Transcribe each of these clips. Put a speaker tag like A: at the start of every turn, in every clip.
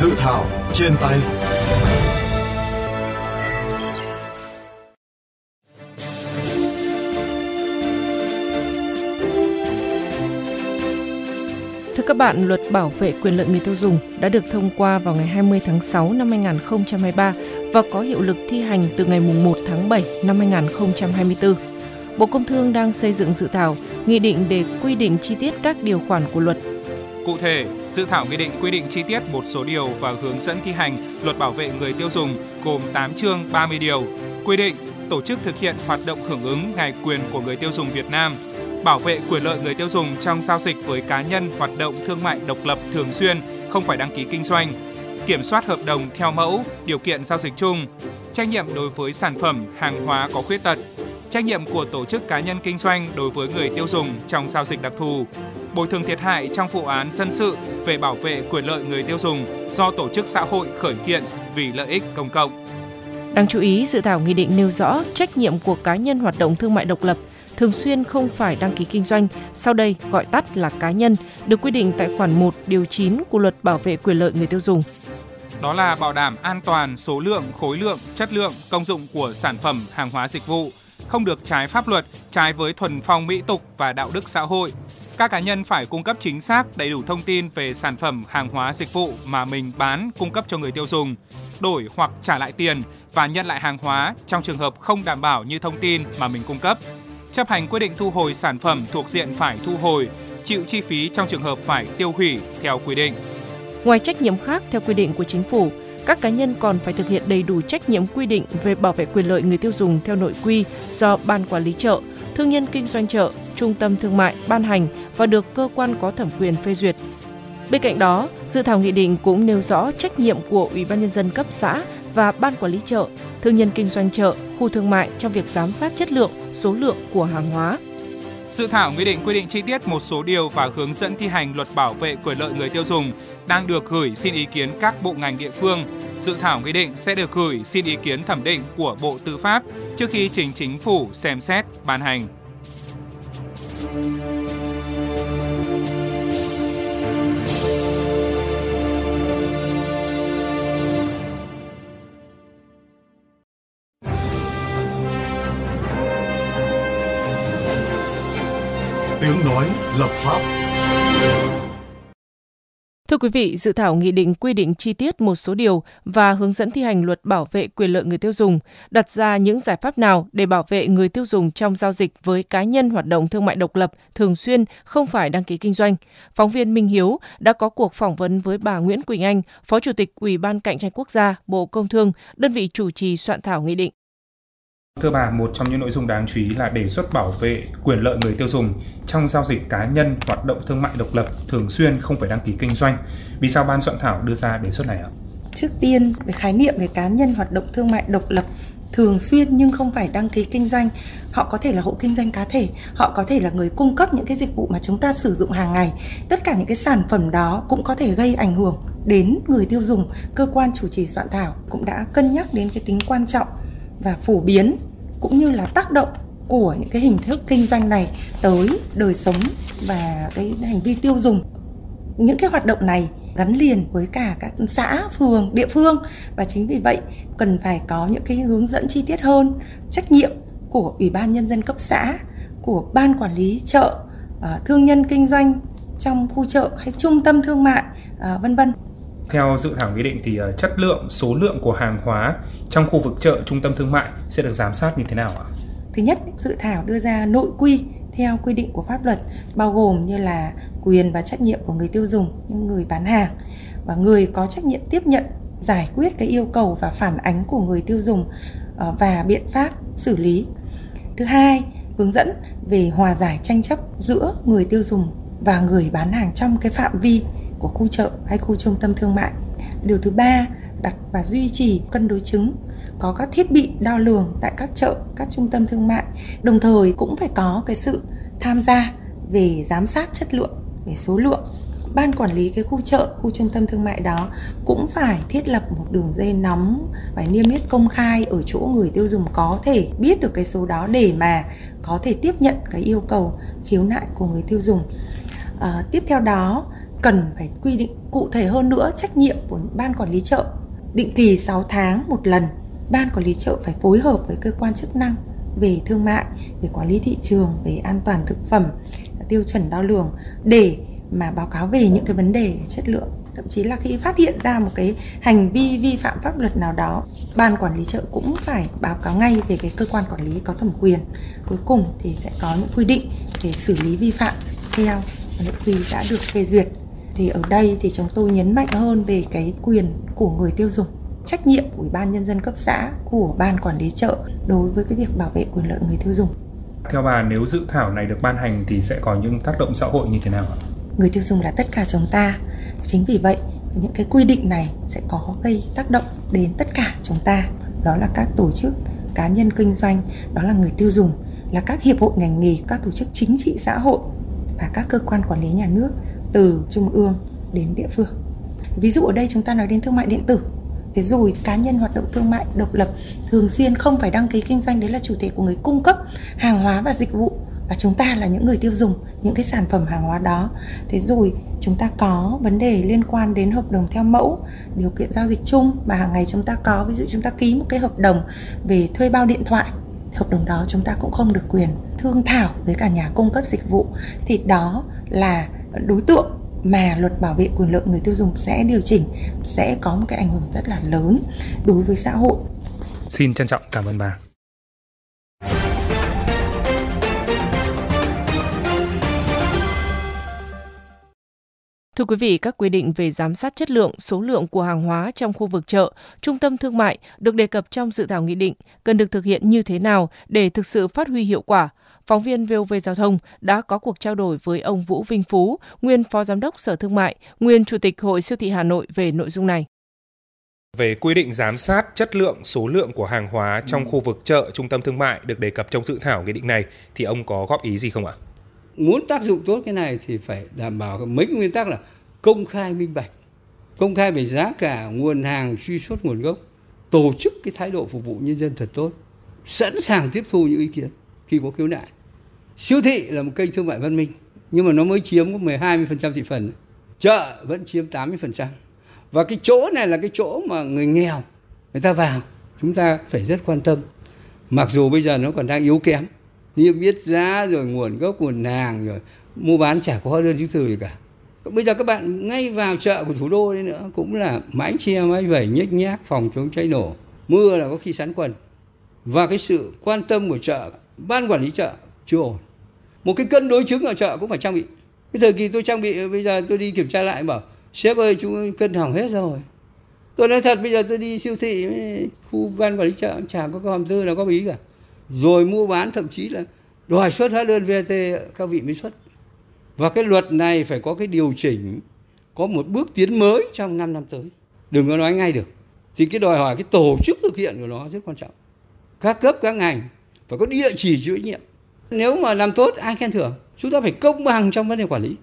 A: Dự thảo trên tay
B: Thưa các bạn, luật bảo vệ quyền lợi người tiêu dùng đã được thông qua vào ngày 20 tháng 6 năm 2023 và có hiệu lực thi hành từ ngày 1 tháng 7 năm 2024. Bộ Công Thương đang xây dựng dự thảo nghị định để quy định chi tiết các điều khoản của luật.
C: Cụ thể, dự thảo nghị định quy định chi tiết một số điều và hướng dẫn thi hành luật bảo vệ người tiêu dùng gồm 8 chương 30 điều, quy định tổ chức thực hiện hoạt động hưởng ứng ngày quyền của người tiêu dùng Việt Nam, bảo vệ quyền lợi người tiêu dùng trong giao dịch với cá nhân hoạt động thương mại độc lập thường xuyên, không phải đăng ký kinh doanh, kiểm soát hợp đồng theo mẫu, điều kiện giao dịch chung, trách nhiệm đối với sản phẩm, hàng hóa có khuyết tật, trách nhiệm của tổ chức cá nhân kinh doanh đối với người tiêu dùng trong giao dịch đặc thù, bồi thường thiệt hại trong vụ án dân sự về bảo vệ quyền lợi người tiêu dùng do tổ chức xã hội khởi kiện vì lợi ích công cộng.
B: Đáng chú ý, dự thảo nghị định nêu rõ trách nhiệm của cá nhân hoạt động thương mại độc lập thường xuyên không phải đăng ký kinh doanh, sau đây gọi tắt là cá nhân, được quy định tại khoản 1 điều 9 của Luật Bảo vệ quyền lợi người tiêu dùng.
C: Đó là bảo đảm an toàn số lượng, khối lượng, chất lượng, công dụng của sản phẩm, hàng hóa dịch vụ, không được trái pháp luật, trái với thuần phong mỹ tục và đạo đức xã hội. Các cá nhân phải cung cấp chính xác, đầy đủ thông tin về sản phẩm, hàng hóa, dịch vụ mà mình bán, cung cấp cho người tiêu dùng, đổi hoặc trả lại tiền và nhận lại hàng hóa trong trường hợp không đảm bảo như thông tin mà mình cung cấp. Chấp hành quyết định thu hồi sản phẩm thuộc diện phải thu hồi, chịu chi phí trong trường hợp phải tiêu hủy theo quy định.
B: Ngoài trách nhiệm khác theo quy định của chính phủ, các cá nhân còn phải thực hiện đầy đủ trách nhiệm quy định về bảo vệ quyền lợi người tiêu dùng theo nội quy do ban quản lý chợ, thương nhân kinh doanh chợ, trung tâm thương mại ban hành và được cơ quan có thẩm quyền phê duyệt. Bên cạnh đó, dự thảo nghị định cũng nêu rõ trách nhiệm của Ủy ban nhân dân cấp xã và ban quản lý chợ, thương nhân kinh doanh chợ, khu thương mại trong việc giám sát chất lượng, số lượng của hàng hóa.
C: Dự thảo nghị định quy định chi tiết một số điều và hướng dẫn thi hành luật bảo vệ quyền lợi người tiêu dùng đang được gửi xin ý kiến các bộ ngành địa phương. Dự thảo nghị định sẽ được gửi xin ý kiến thẩm định của Bộ Tư pháp trước khi trình chính phủ xem xét ban hành.
A: Tiếng nói lập pháp.
B: Thưa quý vị, dự thảo nghị định quy định chi tiết một số điều và hướng dẫn thi hành luật bảo vệ quyền lợi người tiêu dùng, đặt ra những giải pháp nào để bảo vệ người tiêu dùng trong giao dịch với cá nhân hoạt động thương mại độc lập, thường xuyên, không phải đăng ký kinh doanh. Phóng viên Minh Hiếu đã có cuộc phỏng vấn với bà Nguyễn Quỳnh Anh, Phó Chủ tịch Ủy ban Cạnh tranh Quốc gia, Bộ Công Thương, đơn vị chủ trì soạn thảo nghị định.
C: Thưa bà, một trong những nội dung đáng chú ý là đề xuất bảo vệ quyền lợi người tiêu dùng trong giao dịch cá nhân, hoạt động thương mại độc lập, thường xuyên không phải đăng ký kinh doanh. Vì sao ban soạn thảo đưa ra đề xuất này ạ?
D: Trước tiên, về khái niệm về cá nhân hoạt động thương mại độc lập thường xuyên nhưng không phải đăng ký kinh doanh họ có thể là hộ kinh doanh cá thể họ có thể là người cung cấp những cái dịch vụ mà chúng ta sử dụng hàng ngày tất cả những cái sản phẩm đó cũng có thể gây ảnh hưởng đến người tiêu dùng cơ quan chủ trì soạn thảo cũng đã cân nhắc đến cái tính quan trọng và phổ biến cũng như là tác động của những cái hình thức kinh doanh này tới đời sống và cái hành vi tiêu dùng. Những cái hoạt động này gắn liền với cả các xã, phường, địa phương và chính vì vậy cần phải có những cái hướng dẫn chi tiết hơn, trách nhiệm của ủy ban nhân dân cấp xã, của ban quản lý chợ à, thương nhân kinh doanh trong khu chợ hay trung tâm thương mại à, vân vân
C: theo dự thảo nghị định thì ờ, chất lượng, số lượng của hàng hóa trong khu vực chợ, trung tâm thương mại sẽ được giám sát như thế nào ạ?
D: Thứ nhất, dự thảo đưa ra nội quy theo quy định của pháp luật bao gồm như là quyền và trách nhiệm của người tiêu dùng, những người bán hàng và người có trách nhiệm tiếp nhận giải quyết cái yêu cầu và phản ánh của người tiêu dùng ờ, và biện pháp xử lý. Thứ hai, hướng dẫn về hòa giải tranh chấp giữa người tiêu dùng và người bán hàng trong cái phạm vi của khu chợ hay khu trung tâm thương mại. Điều thứ ba, đặt và duy trì cân đối chứng có các thiết bị đo lường tại các chợ, các trung tâm thương mại. Đồng thời cũng phải có cái sự tham gia về giám sát chất lượng, về số lượng. Ban quản lý cái khu chợ, khu trung tâm thương mại đó cũng phải thiết lập một đường dây nóng phải niêm yết công khai ở chỗ người tiêu dùng có thể biết được cái số đó để mà có thể tiếp nhận cái yêu cầu khiếu nại của người tiêu dùng. À, tiếp theo đó cần phải quy định cụ thể hơn nữa trách nhiệm của ban quản lý chợ. Định kỳ 6 tháng một lần, ban quản lý chợ phải phối hợp với cơ quan chức năng về thương mại, về quản lý thị trường, về an toàn thực phẩm, tiêu chuẩn đo lường để mà báo cáo về những cái vấn đề chất lượng. Thậm chí là khi phát hiện ra một cái hành vi vi phạm pháp luật nào đó ban quản lý chợ cũng phải báo cáo ngay về cái cơ quan quản lý có thẩm quyền. Cuối cùng thì sẽ có những quy định để xử lý vi phạm theo nội quy đã được phê duyệt thì ở đây thì chúng tôi nhấn mạnh hơn về cái quyền của người tiêu dùng trách nhiệm của ủy ban nhân dân cấp xã của ban quản lý chợ đối với cái việc bảo vệ quyền lợi người tiêu dùng.
C: Theo bà nếu dự thảo này được ban hành thì sẽ có những tác động xã hội như thế nào ạ?
D: Người tiêu dùng là tất cả chúng ta. Chính vì vậy những cái quy định này sẽ có gây tác động đến tất cả chúng ta. Đó là các tổ chức cá nhân kinh doanh đó là người tiêu dùng là các hiệp hội ngành nghề các tổ chức chính trị xã hội và các cơ quan quản lý nhà nước từ trung ương đến địa phương. Ví dụ ở đây chúng ta nói đến thương mại điện tử thế rồi cá nhân hoạt động thương mại độc lập thường xuyên không phải đăng ký kinh doanh, đấy là chủ thể của người cung cấp hàng hóa và dịch vụ, và chúng ta là những người tiêu dùng, những cái sản phẩm hàng hóa đó. Thế rồi chúng ta có vấn đề liên quan đến hợp đồng theo mẫu, điều kiện giao dịch chung, mà hàng ngày chúng ta có, ví dụ chúng ta ký một cái hợp đồng về thuê bao điện thoại, hợp đồng đó chúng ta cũng không được quyền thương thảo với cả nhà cung cấp dịch vụ. Thì đó là đối tượng mà luật bảo vệ quyền lợi người tiêu dùng sẽ điều chỉnh sẽ có một cái ảnh hưởng rất là lớn đối với xã hội.
C: Xin trân trọng cảm ơn bà.
B: Thưa quý vị, các quy định về giám sát chất lượng, số lượng của hàng hóa trong khu vực chợ, trung tâm thương mại được đề cập trong dự thảo nghị định cần được thực hiện như thế nào để thực sự phát huy hiệu quả. Phóng viên VOV Giao thông đã có cuộc trao đổi với ông Vũ Vinh Phú, nguyên Phó Giám đốc Sở Thương mại, nguyên Chủ tịch Hội Siêu thị Hà Nội về nội dung này.
C: Về quy định giám sát chất lượng, số lượng của hàng hóa trong khu vực chợ, trung tâm thương mại được đề cập trong dự thảo nghị định này thì ông có góp ý gì không ạ?
E: muốn tác dụng tốt cái này thì phải đảm bảo mấy cái nguyên tắc là công khai minh bạch công khai về giá cả nguồn hàng truy xuất nguồn gốc tổ chức cái thái độ phục vụ nhân dân thật tốt sẵn sàng tiếp thu những ý kiến khi có khiếu nại siêu thị là một kênh thương mại văn minh, nhưng mà nó mới chiếm có 12 phần thị phần. Chợ vẫn chiếm 80 phần trăm. Và cái chỗ này là cái chỗ mà người nghèo, người ta vào, chúng ta phải rất quan tâm. Mặc dù bây giờ nó còn đang yếu kém niêm yết giá rồi, nguồn gốc, nguồn hàng rồi, mua bán chả có hóa đơn chứng từ gì cả. Bây giờ các bạn ngay vào chợ của thủ đô đấy nữa, cũng là mãi che mãi vẩy, nhếch nhác, phòng chống cháy nổ. Mưa là có khi sắn quần. Và cái sự quan tâm của chợ, ban quản lý chợ chưa ổn một cái cân đối trứng ở chợ cũng phải trang bị. Cái thời kỳ tôi trang bị, bây giờ tôi đi kiểm tra lại bảo, sếp ơi chúng cân hỏng hết rồi. Tôi nói thật, bây giờ tôi đi siêu thị, khu ban quản lý chợ chả có cái hòm thư nào có ý cả. Rồi mua bán, thậm chí là đòi xuất hóa đơn VAT các vị mới xuất. Và cái luật này phải có cái điều chỉnh, có một bước tiến mới trong 5 năm tới. Đừng có nói ngay được. Thì cái đòi hỏi, cái tổ chức thực hiện của nó rất quan trọng. Các cấp, các ngành phải có địa chỉ chịu trách nhiệm nếu mà làm tốt ai khen thưởng? Chúng ta phải công bằng trong vấn đề quản lý.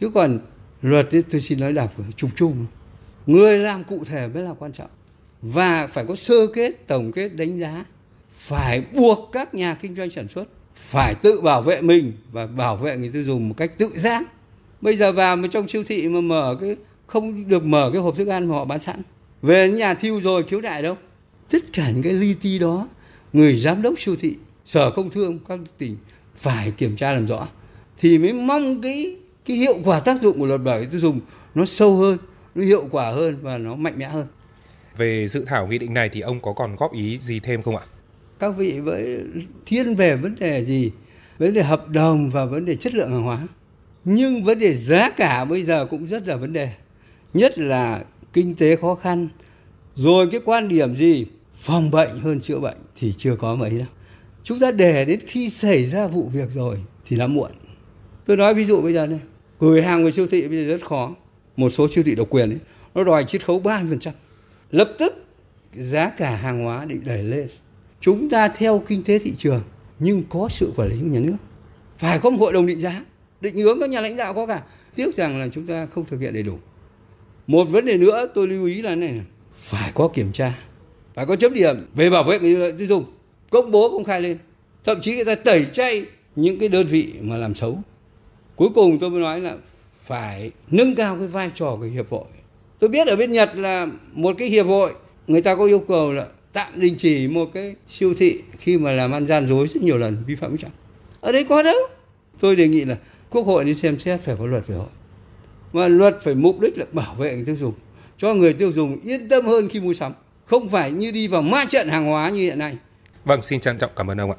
E: Chứ còn luật ấy, tôi xin nói là chung chung. Người làm cụ thể mới là quan trọng. Và phải có sơ kết tổng kết đánh giá. Phải buộc các nhà kinh doanh sản xuất phải tự bảo vệ mình và bảo vệ người tiêu dùng một cách tự giác. Bây giờ vào mà trong siêu thị mà mở cái không được mở cái hộp thức ăn mà họ bán sẵn. Về nhà thiêu rồi khiếu đại đâu. Tất cả những cái li ti đó người giám đốc siêu thị sở công thương các tỉnh phải kiểm tra làm rõ thì mới mong cái cái hiệu quả tác dụng của luật bảo vệ tiêu dùng nó sâu hơn nó hiệu quả hơn và nó mạnh mẽ hơn.
C: Về dự thảo nghị định này thì ông có còn góp ý gì thêm không ạ?
E: Các vị với thiên về vấn đề gì? Vấn đề hợp đồng và vấn đề chất lượng hàng hóa. Nhưng vấn đề giá cả bây giờ cũng rất là vấn đề. Nhất là kinh tế khó khăn. Rồi cái quan điểm gì? Phòng bệnh hơn chữa bệnh thì chưa có mấy đâu chúng ta để đến khi xảy ra vụ việc rồi thì đã muộn. Tôi nói ví dụ bây giờ này gửi hàng về siêu thị bây giờ rất khó. Một số siêu thị độc quyền ấy, nó đòi chiết khấu 30%. Lập tức giá cả hàng hóa định đẩy lên. Chúng ta theo kinh tế thị trường nhưng có sự quản lý của nhà nước. Phải có một hội đồng định giá định hướng các nhà lãnh đạo có cả. Tiếc rằng là chúng ta không thực hiện đầy đủ. Một vấn đề nữa tôi lưu ý là này phải có kiểm tra. Phải có chấm điểm về bảo vệ người tiêu dùng công bố công khai lên thậm chí người ta tẩy chay những cái đơn vị mà làm xấu cuối cùng tôi mới nói là phải nâng cao cái vai trò của hiệp hội. Tôi biết ở bên Nhật là một cái hiệp hội người ta có yêu cầu là tạm đình chỉ một cái siêu thị khi mà làm ăn gian dối rất nhiều lần vi phạm trọng. Ở đây có đâu. Tôi đề nghị là quốc hội đi xem xét phải có luật về hội. Mà luật phải mục đích là bảo vệ người tiêu dùng, cho người tiêu dùng yên tâm hơn khi mua sắm, không phải như đi vào ma trận hàng hóa như hiện nay.
C: Vâng, xin trân trọng cảm ơn ông ạ.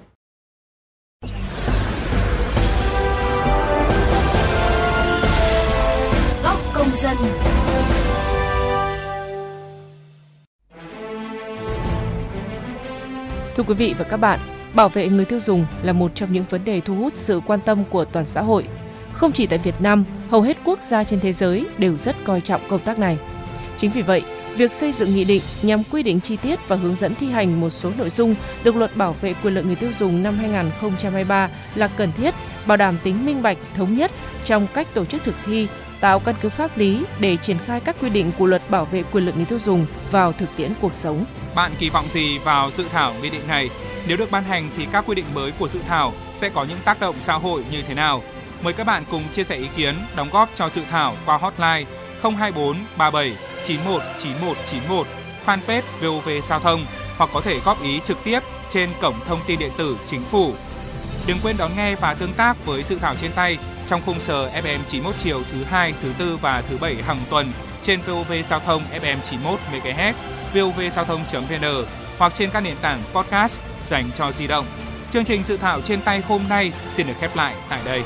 B: Góc công dân. Thưa quý vị và các bạn, bảo vệ người tiêu dùng là một trong những vấn đề thu hút sự quan tâm của toàn xã hội. Không chỉ tại Việt Nam, hầu hết quốc gia trên thế giới đều rất coi trọng công tác này. Chính vì vậy, việc xây dựng nghị định nhằm quy định chi tiết và hướng dẫn thi hành một số nội dung được luật bảo vệ quyền lợi người tiêu dùng năm 2023 là cần thiết, bảo đảm tính minh bạch, thống nhất trong cách tổ chức thực thi, tạo căn cứ pháp lý để triển khai các quy định của luật bảo vệ quyền lợi người tiêu dùng vào thực tiễn cuộc sống.
C: Bạn kỳ vọng gì vào dự thảo nghị định này? Nếu được ban hành thì các quy định mới của dự thảo sẽ có những tác động xã hội như thế nào? Mời các bạn cùng chia sẻ ý kiến, đóng góp cho dự thảo qua hotline 024 37 91 91 91, fanpage VOV Giao thông hoặc có thể góp ý trực tiếp trên cổng thông tin điện tử Chính phủ. Đừng quên đón nghe và tương tác với dự thảo trên tay trong khung giờ FM 91 chiều thứ hai, thứ tư và thứ bảy hàng tuần trên VOV Giao thông FM 91 MHz, vovgiao thông.vn hoặc trên các nền tảng podcast dành cho di động. Chương trình dự thảo trên tay hôm nay xin được khép lại tại đây.